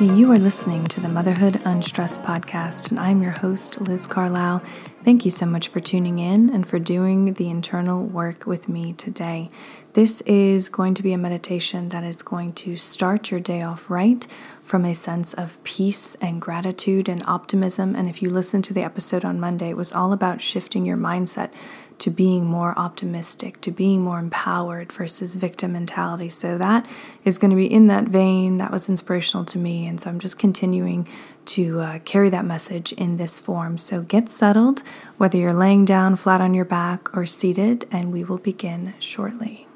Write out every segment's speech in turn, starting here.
You are listening to the Motherhood Unstressed podcast, and I'm your host, Liz Carlisle. Thank you so much for tuning in and for doing the internal work with me today. This is going to be a meditation that is going to start your day off right from a sense of peace and gratitude and optimism. And if you listen to the episode on Monday, it was all about shifting your mindset to being more optimistic, to being more empowered versus victim mentality. So that is going to be in that vein. That was inspirational to me. And so I'm just continuing to uh, carry that message in this form. So get settled, whether you're laying down flat on your back or seated, and we will begin shortly.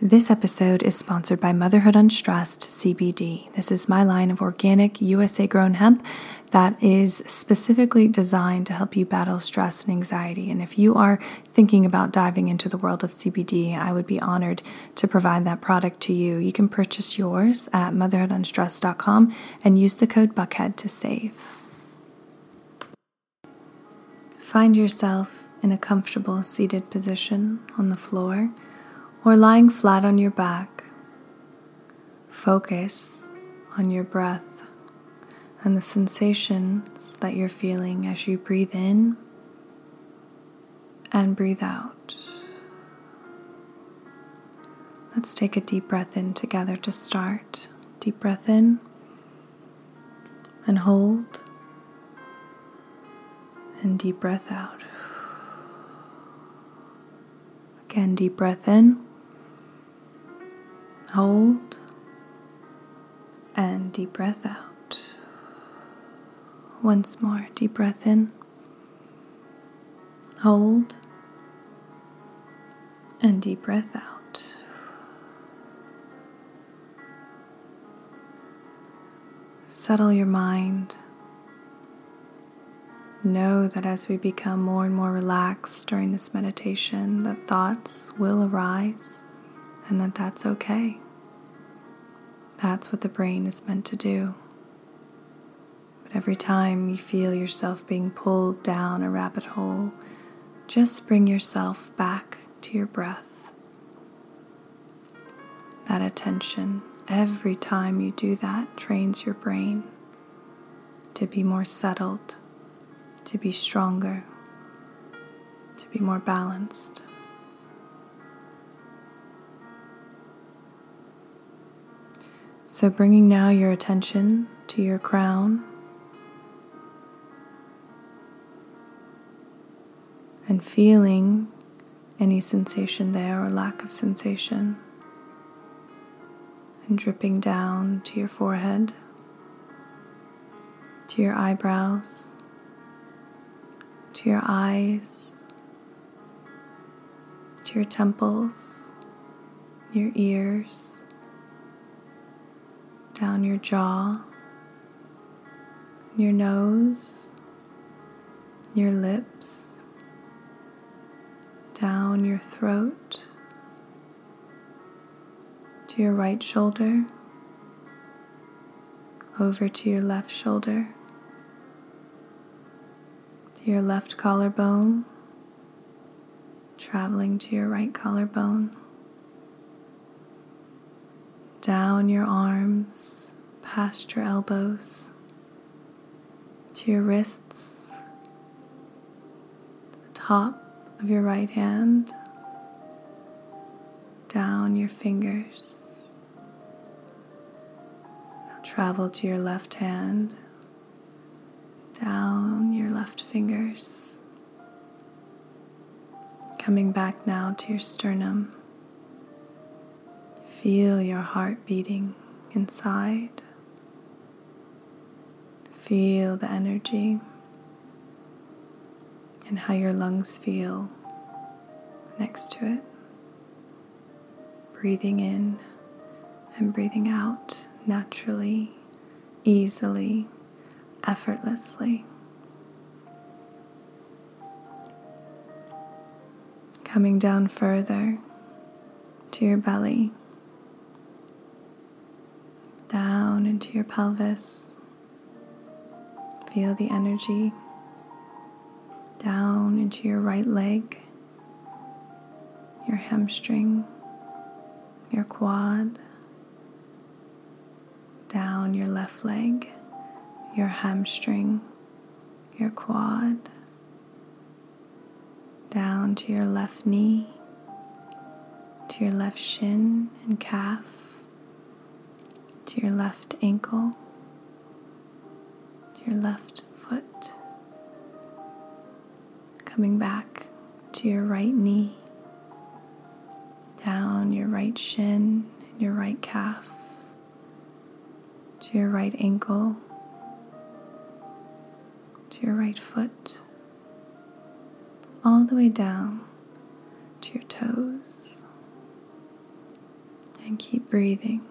This episode is sponsored by Motherhood Unstressed CBD. This is my line of organic USA grown hemp that is specifically designed to help you battle stress and anxiety. And if you are thinking about diving into the world of CBD, I would be honored to provide that product to you. You can purchase yours at motherhoodunstressed.com and use the code BUCKHEAD to save. Find yourself in a comfortable seated position on the floor or lying flat on your back. Focus on your breath and the sensations that you're feeling as you breathe in and breathe out. Let's take a deep breath in together to start. Deep breath in and hold, and deep breath out. Again, deep breath in Hold and deep breath out. Once more, deep breath in. Hold and deep breath out. Settle your mind. Know that as we become more and more relaxed during this meditation, that thoughts will arise and that that's okay. That's what the brain is meant to do. Every time you feel yourself being pulled down a rabbit hole, just bring yourself back to your breath. That attention, every time you do that, trains your brain to be more settled, to be stronger, to be more balanced. So, bringing now your attention to your crown and feeling any sensation there or lack of sensation, and dripping down to your forehead, to your eyebrows, to your eyes, to your temples, your ears down your jaw, your nose, your lips, down your throat, to your right shoulder, over to your left shoulder, to your left collarbone, traveling to your right collarbone. Down your arms, past your elbows, to your wrists, the top of your right hand, down your fingers. Now travel to your left hand, down your left fingers. Coming back now to your sternum. Feel your heart beating inside. Feel the energy. And how your lungs feel next to it. Breathing in and breathing out naturally, easily, effortlessly. Coming down further to your belly, down into your pelvis. Feel the energy down into your right leg, your hamstring, your quad, down your left leg, your hamstring, your quad, down to your left knee, to your left shin and calf, to your left ankle, to your left foot, coming back to your right knee, down your right shin your right calf, to your right ankle, to your right foot, all the way down to your toes. And keep breathing.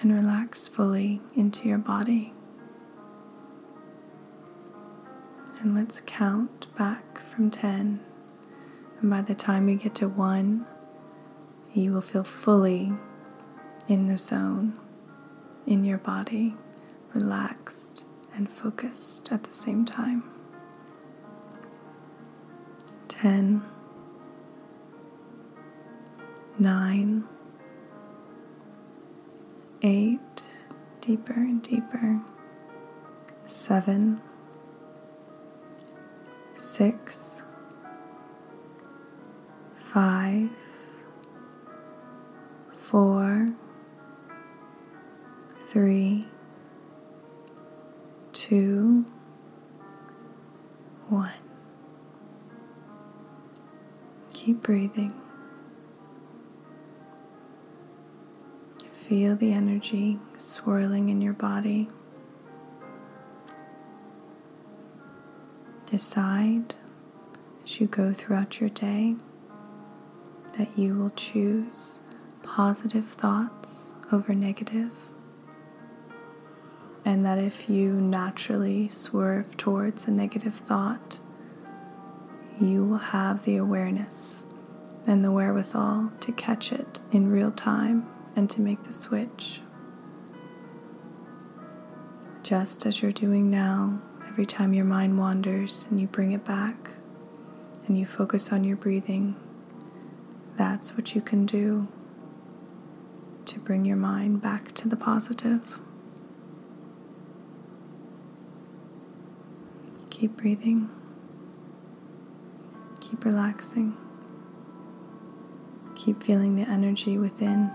And relax fully into your body. And let's count back from 10. And by the time we get to 1, you will feel fully in the zone, in your body, relaxed and focused at the same time. 10, 9, 8, deeper and deeper, 7, 6, 5, 4, 3, 2, 1. Keep breathing. Feel the energy swirling in your body. Decide as you go throughout your day that you will choose positive thoughts over negative, and that if you naturally swerve towards a negative thought, you will have the awareness and the wherewithal to catch it in real time and to make the switch. Just as you're doing now, every time your mind wanders and you bring it back and you focus on your breathing, that's what you can do to bring your mind back to the positive. Keep breathing. Keep relaxing. Keep feeling the energy within.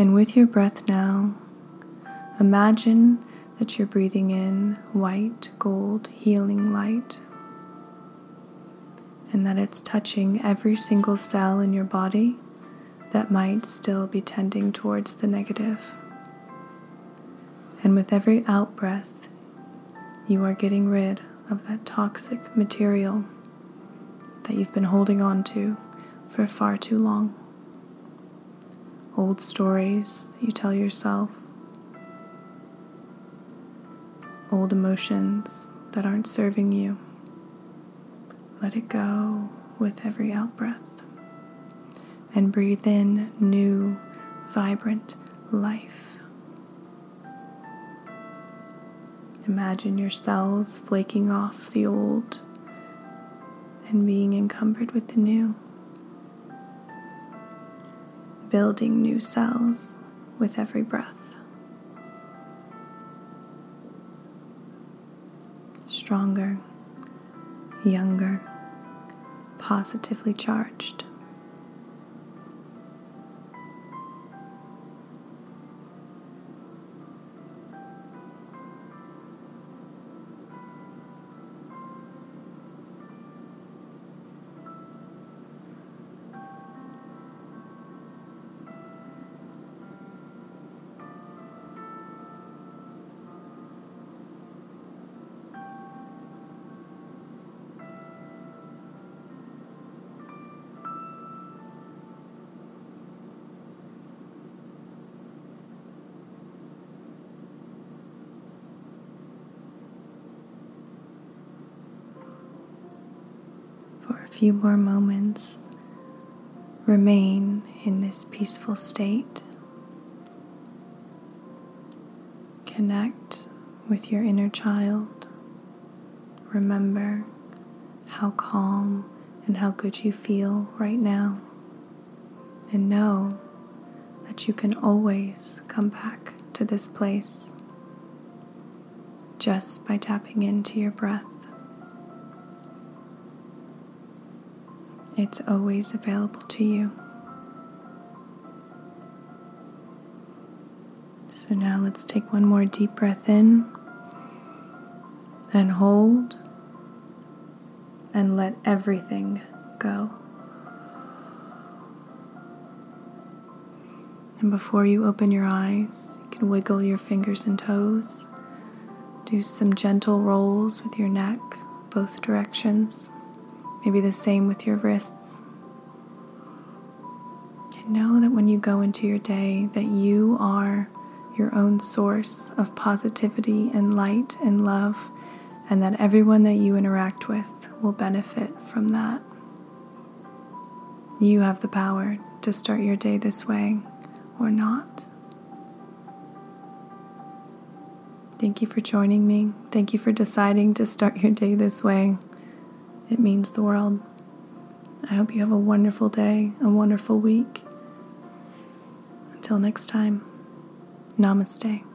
And with your breath now, imagine that you're breathing in white, gold, healing light, and that it's touching every single cell in your body that might still be tending towards the negative. And with every out breath, you are getting rid of that toxic material that you've been holding on to for far too long. Old stories that you tell yourself, old emotions that aren't serving you. Let it go with every out breath and breathe in new, vibrant life. Imagine your cells flaking off the old and being encumbered with the new. Building new cells with every breath. Stronger, younger, positively charged. Few more moments, remain in this peaceful state. Connect with your inner child. Remember how calm and how good you feel right now. And know that you can always come back to this place just by tapping into your breath. It's always available to you. So now let's take one more deep breath in and hold and let everything go. And before you open your eyes, you can wiggle your fingers and toes. Do some gentle rolls with your neck, both directions. Maybe the same with your wrists. And know that when you go into your day that you are your own source of positivity and light and love and that everyone that you interact with will benefit from that. You have the power to start your day this way or not. Thank you for joining me. Thank you for deciding to start your day this way. It means the world. I hope you have a wonderful day, a wonderful week. Until next time, namaste.